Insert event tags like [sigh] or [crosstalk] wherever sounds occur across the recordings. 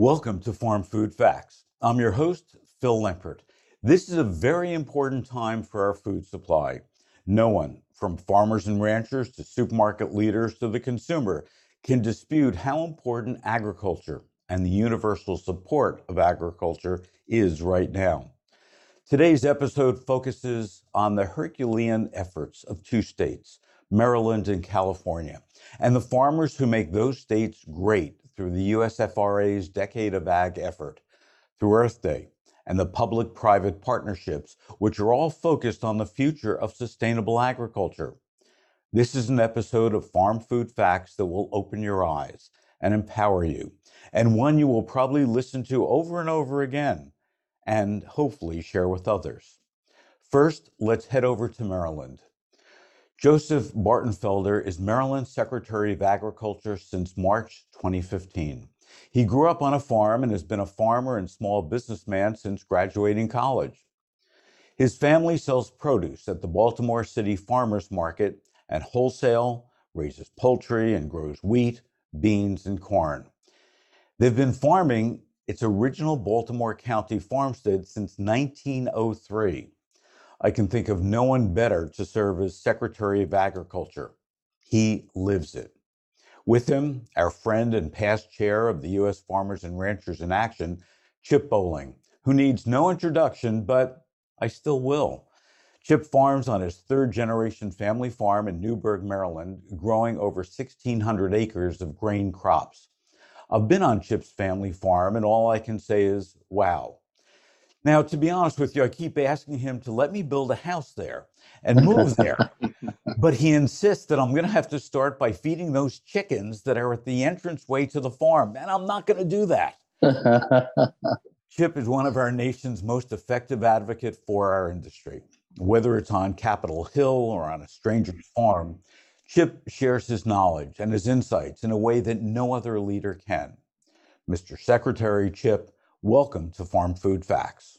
Welcome to Farm Food Facts. I'm your host, Phil Lempert. This is a very important time for our food supply. No one, from farmers and ranchers to supermarket leaders to the consumer, can dispute how important agriculture and the universal support of agriculture is right now. Today's episode focuses on the Herculean efforts of two states, Maryland and California, and the farmers who make those states great through the USFRA's Decade of Ag effort, through Earth Day, and the public private partnerships, which are all focused on the future of sustainable agriculture. This is an episode of Farm Food Facts that will open your eyes and empower you, and one you will probably listen to over and over again and hopefully share with others. First, let's head over to Maryland. Joseph Bartenfelder is Maryland's Secretary of Agriculture since March 2015. He grew up on a farm and has been a farmer and small businessman since graduating college. His family sells produce at the Baltimore City Farmers Market and wholesale, raises poultry, and grows wheat, beans, and corn. They've been farming its original Baltimore County farmstead since 1903. I can think of no one better to serve as Secretary of Agriculture. He lives it. With him, our friend and past chair of the U.S. Farmers and Ranchers in Action, Chip Bowling, who needs no introduction, but I still will. Chip farms on his third generation family farm in Newburg, Maryland, growing over 1,600 acres of grain crops. I've been on Chip's family farm, and all I can say is, wow. Now, to be honest with you, I keep asking him to let me build a house there and move [laughs] there. but he insists that I'm going to have to start by feeding those chickens that are at the entranceway to the farm. And I'm not going to do that. [laughs] Chip is one of our nation's most effective advocate for our industry. Whether it's on Capitol Hill or on a stranger's farm, Chip shares his knowledge and his insights in a way that no other leader can. Mr. Secretary Chip, welcome to Farm Food Facts.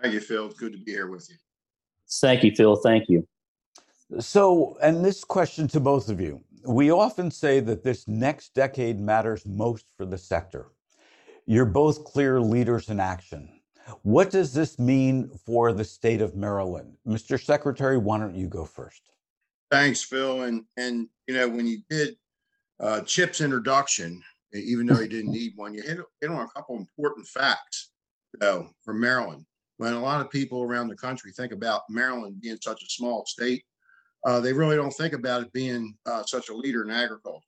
Thank you, Phil. Good to be here with you. Thank you, Phil. Thank you. So, and this question to both of you. We often say that this next decade matters most for the sector. You're both clear leaders in action. What does this mean for the state of Maryland? Mr. Secretary, why don't you go first? Thanks, Phil. And and you know, when you did uh, Chip's introduction, even though he didn't need one, you hit, hit on a couple important facts know, for Maryland. When a lot of people around the country think about Maryland being such a small state, uh, they really don't think about it being uh, such a leader in agriculture.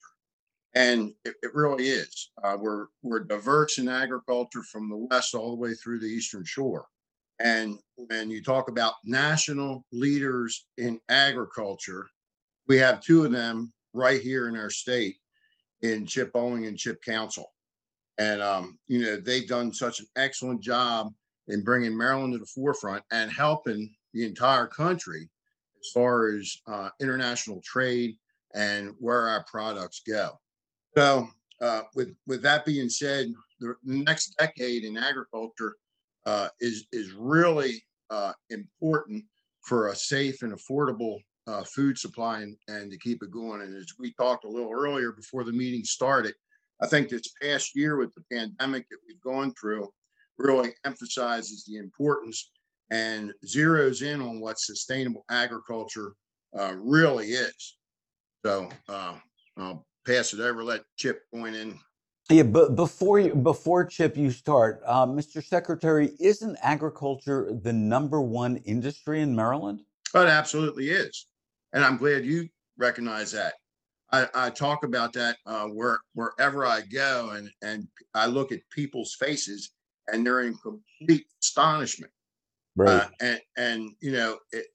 And it, it really is. Uh, we're we're diverse in agriculture from the west all the way through the eastern shore. And when you talk about national leaders in agriculture, we have two of them right here in our state in Chip Bowling and Chip Councell. And, um, you know, they've done such an excellent job in bringing Maryland to the forefront and helping the entire country as far as uh, international trade and where our products go. So, uh, with with that being said, the next decade in agriculture uh, is is really uh, important for a safe and affordable uh, food supply and, and to keep it going. And as we talked a little earlier before the meeting started, I think this past year with the pandemic that we've gone through really emphasizes the importance and zeroes in on what sustainable agriculture uh, really is. So uh, I'll pass it over, let Chip point in yeah, but before you, before Chip, you start, uh, Mr. Secretary, isn't agriculture the number one industry in Maryland? Oh, it absolutely is, and I'm glad you recognize that. I, I talk about that uh, where wherever I go, and and I look at people's faces, and they're in complete astonishment. Right. Uh, and and you know, it,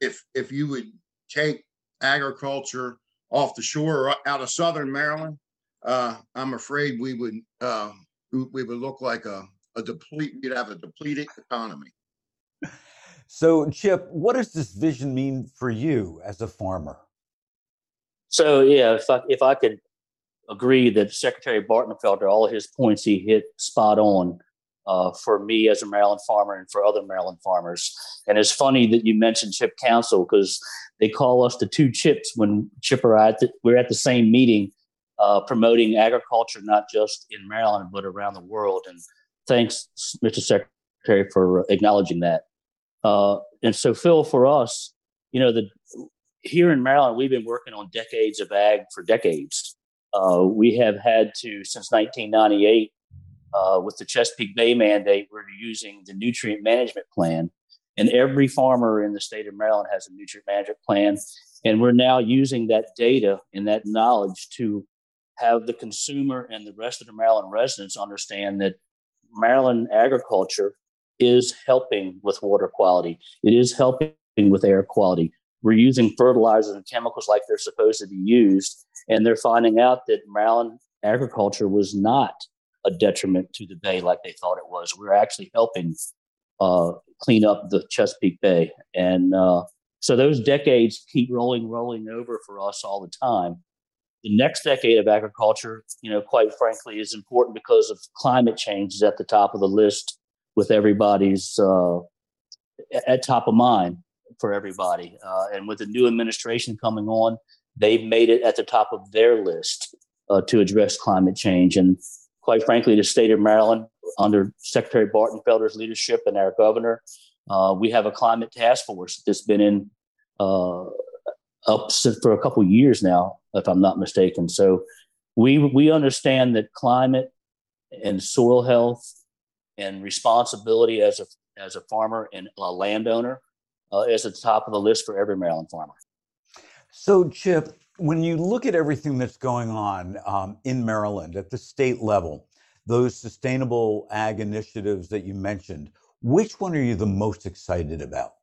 if if you would take agriculture off the shore or out of southern Maryland uh, I'm afraid we would uh, we would look like a, a deplete. We'd have a depleted economy. [laughs] So, Chip, what does this vision mean for you as a farmer? So, yeah, if I if I could agree that Secretary Bartenfelder, all of his points he hit spot on uh, for me as a Maryland farmer and for other Maryland farmers. And it's funny that you mentioned Chip Councell because they call us the two chips when Chip at the, we're at the same meeting uh, promoting agriculture, not just in Maryland, but around the world. And thanks, Mr. Secretary, for acknowledging that. Uh, and so, Phil, for us, you know, the here in Maryland, we've been working on decades of ag for decades. Uh, we have had to, since 1998, uh, with the Chesapeake Bay mandate, we're using the nutrient management plan. And every farmer in the state of Maryland has a nutrient management plan. And we're now using that data and that knowledge to have the consumer and the rest of the Maryland residents understand that Maryland agriculture is helping with water quality. It is helping with air quality. We're using fertilizers and chemicals like they're supposed to be used, and they're finding out that Maryland agriculture was not a detriment to the bay like they thought it was. We're actually helping uh, clean up the Chesapeake Bay, and uh, so those decades keep rolling, rolling over for us all the time. The next decade of agriculture, you know, quite frankly, is important because of climate change is at the top of the list with everybody's uh, at top of mind for everybody. Uh, and with the new administration coming on, they've made it at the top of their list uh, to address climate change. And quite frankly, the state of Maryland, under Secretary Bartenfelder's leadership and our governor, uh, we have a climate task force that's been in uh, up for a couple years now, if I'm not mistaken. So we we understand that climate and soil health and responsibility as a as a farmer and a landowner uh, is at the top of the list for every Maryland farmer. So, Chip, when you look at everything that's going on um, in Maryland at the state level, those sustainable ag initiatives that you mentioned, which one are you the most excited about?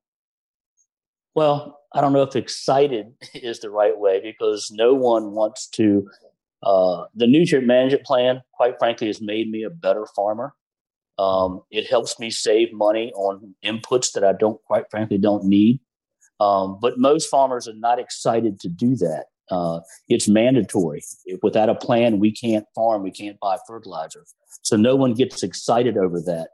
Well, I don't know if excited [laughs] is the right way because no one wants to. Uh, the nutrient management plan, quite frankly, has made me a better farmer. Um, it helps me save money on inputs that I don't, quite frankly, don't need. Um, but most farmers are not excited to do that. Uh, it's mandatory. If, without a plan, we can't farm, we can't buy fertilizer. So no one gets excited over that.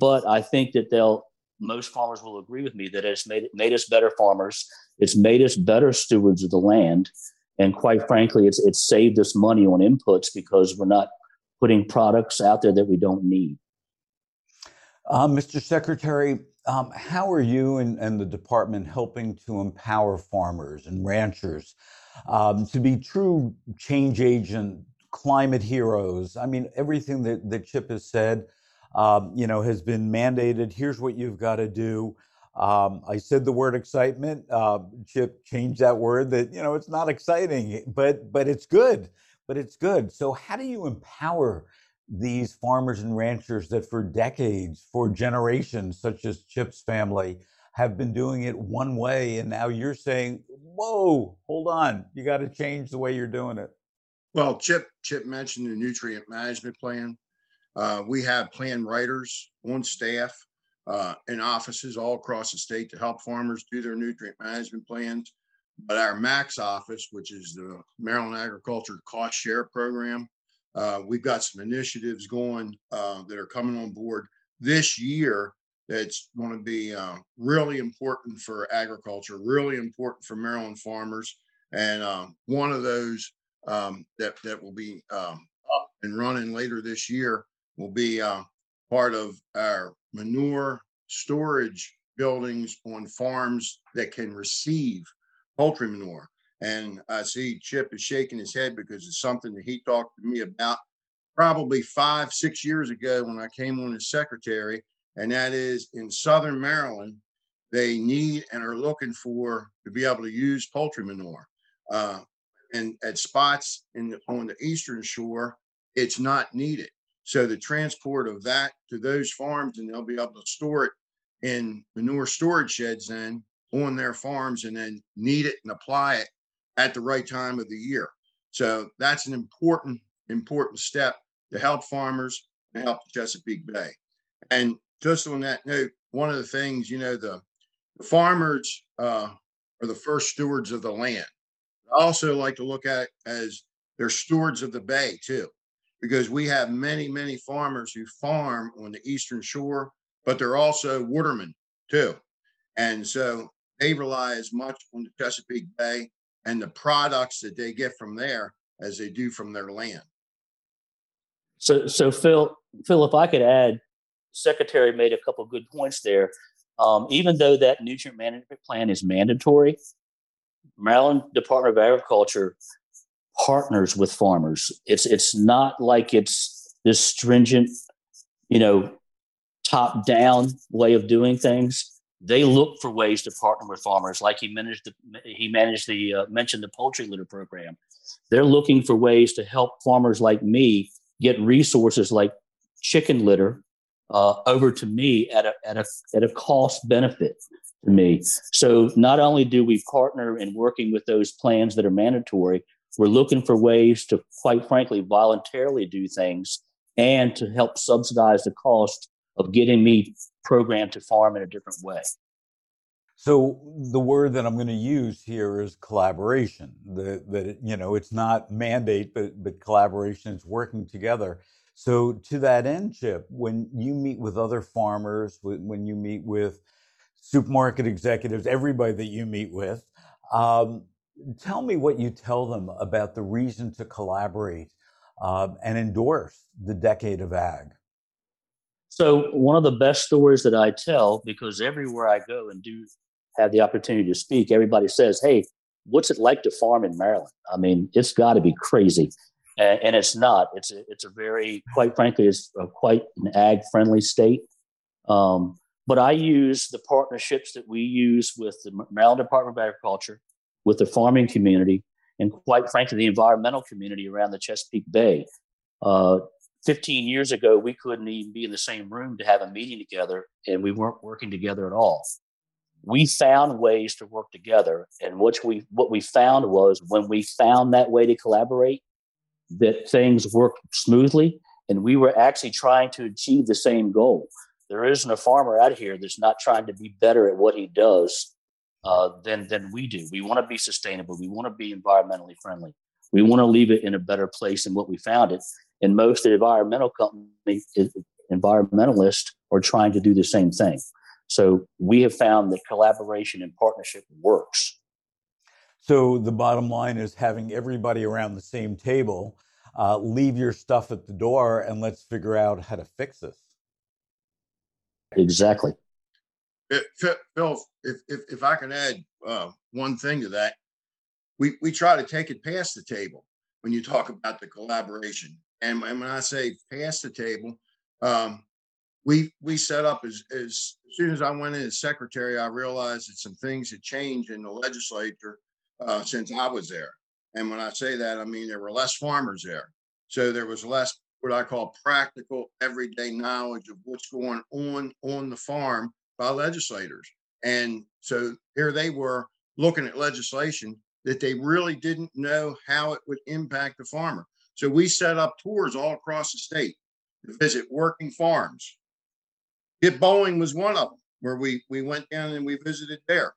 But I think that they'll most farmers will agree with me that it's made made us better farmers. It's made us better stewards of the land, and quite frankly, it's it's saved us money on inputs because we're not putting products out there that we don't need. Mr. Secretary, um, how are you and, and, the department helping to empower farmers and ranchers um, to be true change agent, climate heroes? I mean, everything that, that Chip has said, um, you know, has been mandated. Here's what you've got to do. Um, I said the word excitement. Uh, Chip changed that word. That you know, it's not exciting, but but it's good. But it's good. So, how do you empower these farmers and ranchers that for decades, for generations, such as Chip's family, have been doing it one way, and now you're saying, "Whoa, hold on, you got to change the way you're doing it." Well, Chip Chip mentioned the nutrient management plan. Uh, we have plan writers on staff uh, in offices all across the state to help farmers do their nutrient management plans. But our MACS office, which is the Maryland Agriculture Cost Share Program, uh, we've got some initiatives going uh, that are coming on board this year that's going to be uh, really important for agriculture, really important for Maryland farmers. And um, one of those um, that, that will be um, up and running later this year will be uh, part of our manure storage buildings on farms that can receive poultry manure. And I see Chip is shaking his head because it's something that he talked to me about probably five, six years ago when I came on as secretary. And that is in Southern Maryland, they need and are looking for to be able to use poultry manure. Uh, and at spots in the, on the eastern shore, it's not needed. So the transport of that to those farms, and they'll be able to store it in manure storage sheds then on their farms and then need it and apply it at the right time of the year. So that's an important, important step to help farmers and help Chesapeake Bay. And just on that note, one of the things, you know, the, the farmers uh, are the first stewards of the land. I also like to look at it as they're stewards of the bay too, because we have many, many farmers who farm on the eastern shore, but they're also watermen too. And so they rely as much on the Chesapeake Bay and the products that they get from there as they do from their land. So, so Phil, Phil, if I could add, Secretary made a couple good points there. Um, even though that nutrient management plan is mandatory, Maryland Department of Agriculture partners with farmers. It's it's not like it's this stringent, you know, top down way of doing things. They look for ways to partner with farmers, like he managed the he managed the uh, mentioned the poultry litter program. They're looking for ways to help farmers like me get resources like chicken litter uh, over to me at a, at a at a cost benefit to me. So not only do we partner in working with those plans that are mandatory, we're looking for ways to, quite frankly, voluntarily do things and to help subsidize the cost of getting me programmed to farm in a different way. So the word that I'm going to use here is collaboration. That you know it's not mandate, but but collaboration. is working together. So to that end, Chip, when you meet with other farmers, when you meet with supermarket executives, everybody that you meet with, um, tell me what you tell them about the reason to collaborate uh, and endorse the decade of ag. So one of the best stories that I tell, because everywhere I go and do have the opportunity to speak, everybody says, "Hey, what's it like to farm in Maryland?" I mean, it's got to be crazy, and, and, it's not. It's a, it's a very, quite frankly, it's quite an ag friendly state. Um, but I use the partnerships that we use with the Maryland Department of Agriculture, with the farming community, and quite frankly, the environmental community around the Chesapeake Bay. Uh, 15 years ago, we couldn't even be in the same room to have a meeting together, and we weren't working together at all. We found ways to work together, and what we what we found was when we found that way to collaborate, that things worked smoothly, and we were actually trying to achieve the same goal there isn't a farmer out here that's not trying to be better at what he does uh, than than we do. We want to be sustainable. We want to be environmentally friendly. We want to leave it in a better place than what we found it. And most environmental companies, environmentalists, are trying to do the same thing. So we have found that collaboration and partnership works. So the bottom line is having everybody around the same table. Uh, leave your stuff at the door and let's figure out how to fix this. Exactly. It, Phil, if, if, if I can add uh, one thing to that, we, we try to take it past the table when you talk about the collaboration. And, when I say past the table, um, we we set up as, as soon as I went in as secretary, I realized that some things had changed in the legislature uh, since I was there. And when I say that, I mean there were less farmers there, so there was less what I call practical, everyday knowledge of what's going on on the farm by legislators. And so here they were looking at legislation that they really didn't know how it would impact the farmer. So we set up tours all across the state to visit working farms. Chip Bowling was one of them where we we went down and we visited there.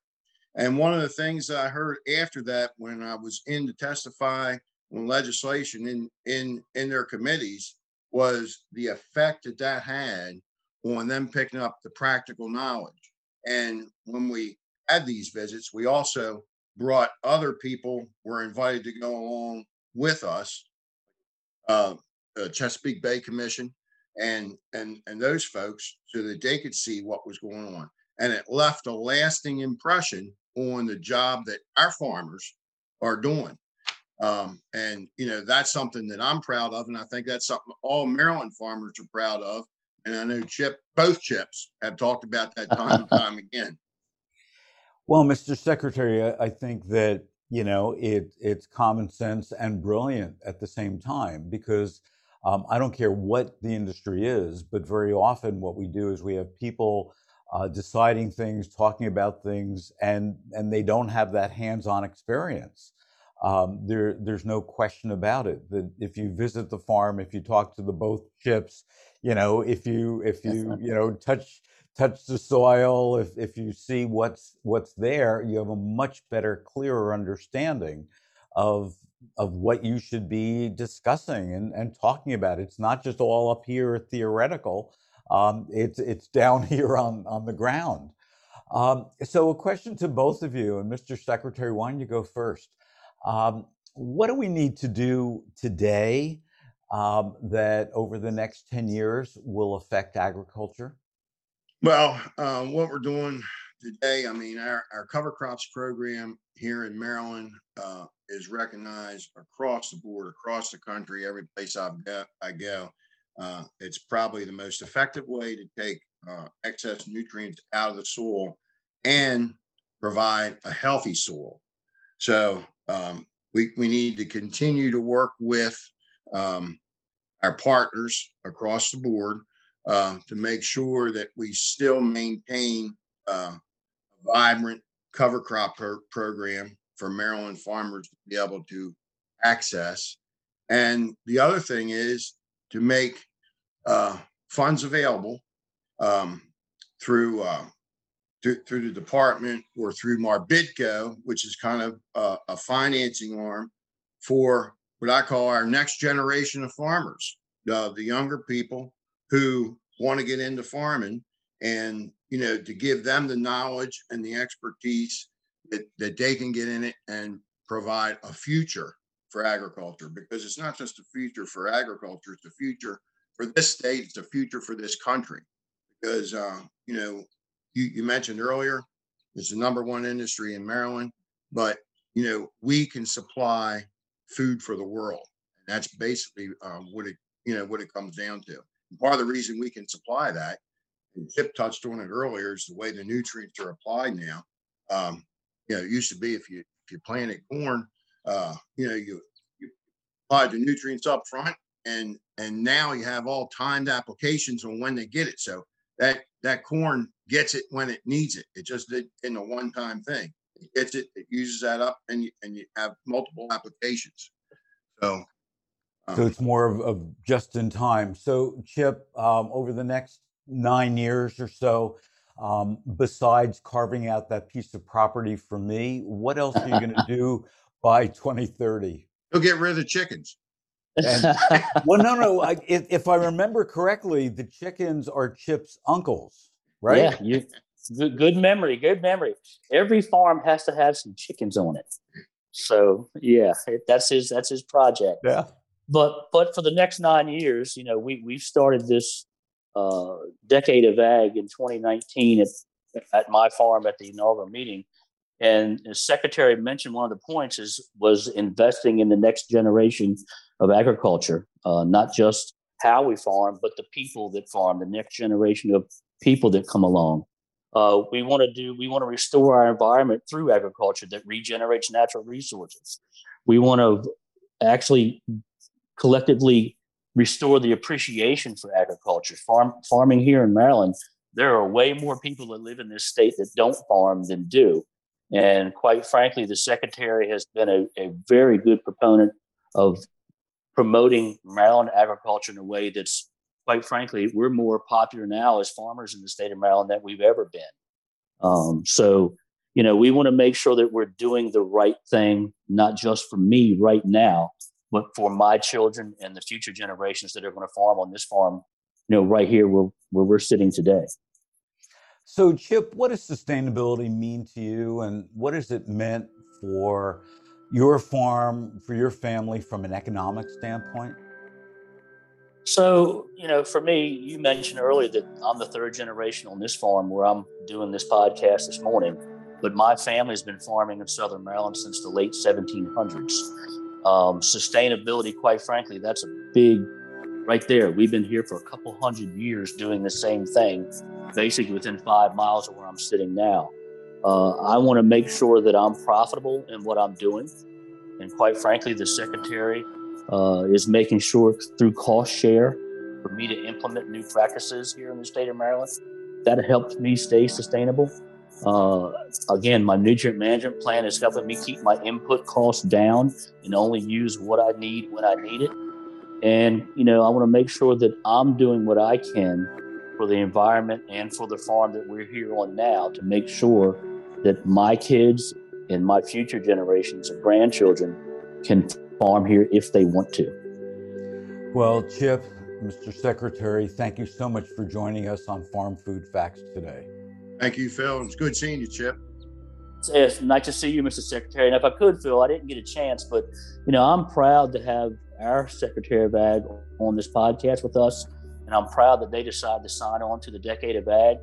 And one of the things I heard after that when I was in to testify on legislation in in in their committees was the effect that that had on them picking up the practical knowledge. And when we had these visits, we also brought other people were invited to go along with us, uh, the Chesapeake Bay Commission, and and and those folks, so that they could see what was going on, and it left a lasting impression on the job that our farmers are doing. Um, and you know that's something that I'm proud of, and I think that's something all Maryland farmers are proud of. And I know Chip, both Chips, have talked about that time and [laughs] time again. Well, Mr. Secretary, I think that you know it it's common sense and brilliant at the same time because um, I don't care what the industry is, but very often what we do is we have people uh, deciding things, talking about things, and and they don't have that hands-on experience. Um, there, there's no question about it that if you visit the farm, if you talk to the both chips, you know, if you if you you know touch touch the soil, if if you see what's what's there, you have a much better, clearer understanding of of what you should be discussing and, and talking about. It's not just all up here theoretical. Um, it's it's down [laughs] here on on the ground. Um, so a question to both of you, and Mr. Secretary, why don't you go first? Um, what do we need to do today um, that over the next 10 years will affect agriculture? Well, um, what we're doing today, I mean, our, our cover crops program here in Maryland uh, is recognized across the board, across the country, every place I go. I go. Uh, it's probably the most effective way to take uh, excess nutrients out of the soil and provide a healthy soil. So um, we, we need to continue to work with um, our partners across the board uh, to make sure that we still maintain uh, a vibrant cover crop pro- program for Maryland farmers to be able to access. And the other thing is to make uh, funds available um, through, uh, through through the department or through MARBIDCO, which is kind of uh, a financing arm for what I call our next generation of farmers, the younger people who want to get into farming and you know to give them the knowledge and the expertise that, that they can get in it and provide a future for agriculture. Because it's not just a future for agriculture it's a future for this state it's a future for this country. Because uh, you know you, you mentioned earlier it's the number one industry in maryland but you know we can supply food for the world. And that's basically um, what it you know what it comes down to part of the reason we can supply that and chip touched on it earlier is the way the nutrients are applied now. Um, you know it used to be if you if you planted corn uh, you know you you applied the nutrients up front and and now you have all timed applications on when they get it. So that that corn gets it when it needs it. It just did in a one time thing. It gets it it uses that up and you and you have multiple applications. So So um, it's more of, of just in time. So, Chip, um, over the next nine years or so, um, besides carving out that piece of property for me, what else are you going [laughs] to do by 2030? he'll get rid of the chickens And- [laughs] Well, no, no. I, if, if I remember correctly, the chickens are Chip's uncles, right? Yeah, you good, good memory, good memory. Every farm has to have some chickens on it. So yeah, it, that's his that's his project. Yeah. But but for the next nine years, you know, we we've started this uh, decade of ag in 2019 at at my farm at the inaugural meeting, and the secretary mentioned one of the points is was investing in the next generation of agriculture, uh, not just how we farm, but the people that farm, the next generation of people that come along. Uh, we want to do we want to restore our environment through agriculture that regenerates natural resources. We want to actually collectively restore the appreciation for agriculture. Farm farming here in Maryland, there are way more people that live in this state that don't farm than do. And quite frankly, the secretary has been a, a very good proponent of promoting Maryland agriculture in a way that's quite frankly, we're more popular now as farmers in the state of Maryland than we've ever been. Um, so, you know, we want to make sure that we're doing the right thing, not just for me right now, but for my children and the future generations that are going to farm on this farm, you know, right here where, where we're sitting today. So, Chip, what does sustainability mean to you, and what has it meant for your farm, for your family from an economic standpoint? So, you know, for me, you mentioned earlier that I'm the third generation on this farm where I'm doing this podcast this morning. But my family's been farming in Southern Maryland since the late 1700s. Um, sustainability, quite frankly, that's a big, right there. We've been here for a couple hundred years doing the same thing, basically within five miles of where I'm sitting now. Uh, I want to make sure that I'm profitable in what I'm doing. And quite frankly, the secretary uh, is making sure through cost share for me to implement new practices here in the state of Maryland. That helps me stay sustainable. Uh, again, my nutrient management plan is helping me keep my input costs down and only use what I need when I need it. And, you know, I want to make sure that I'm doing what I can for the environment and for the farm that we're here on now to make sure that my kids and my future generations of grandchildren can farm here if they want to. Well, Chip, Mr. Secretary, thank you so much for joining us on Farm Food Facts today. Thank you phil it's good seeing you chip It's nice to see you, Mr. Secretary. And if I could, Phil, I didn't get a chance, but you know, I'm proud to have our Secretary of Ag on this podcast with us, and I'm proud that they decided to sign on to the Decade of Ag.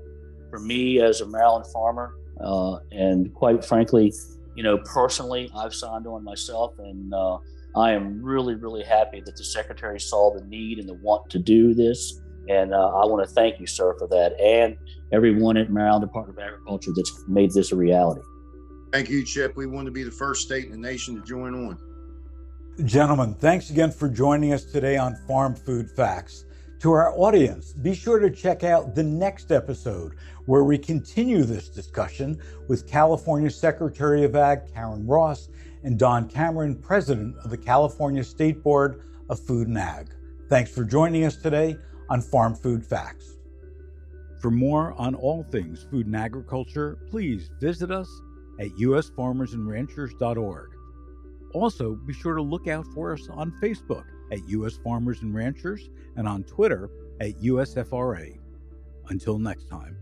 For me, as a Maryland farmer, uh, and quite frankly, you know, personally, I've signed on myself, and uh, I am really, really happy that the Secretary saw the need and the want to do this. And uh, I want to thank you, sir, for that, and everyone at Maryland Department of Agriculture that's made this a reality. Thank you, Chip. We want to be the first state in the nation to join on. Gentlemen, thanks again for joining us today on Farm Food Facts. To our audience, be sure to check out the next episode where we continue this discussion with California Secretary of Ag Karen Ross and Don Cameron, President of the California State Board of Food and Ag. Thanks for joining us today on Farm Food Facts. For more on all things food and agriculture, please visit us at usfarmersandranchers.org. Also, be sure to look out for us on Facebook at US Farmers and Ranchers and on Twitter at USFRA. Until next time.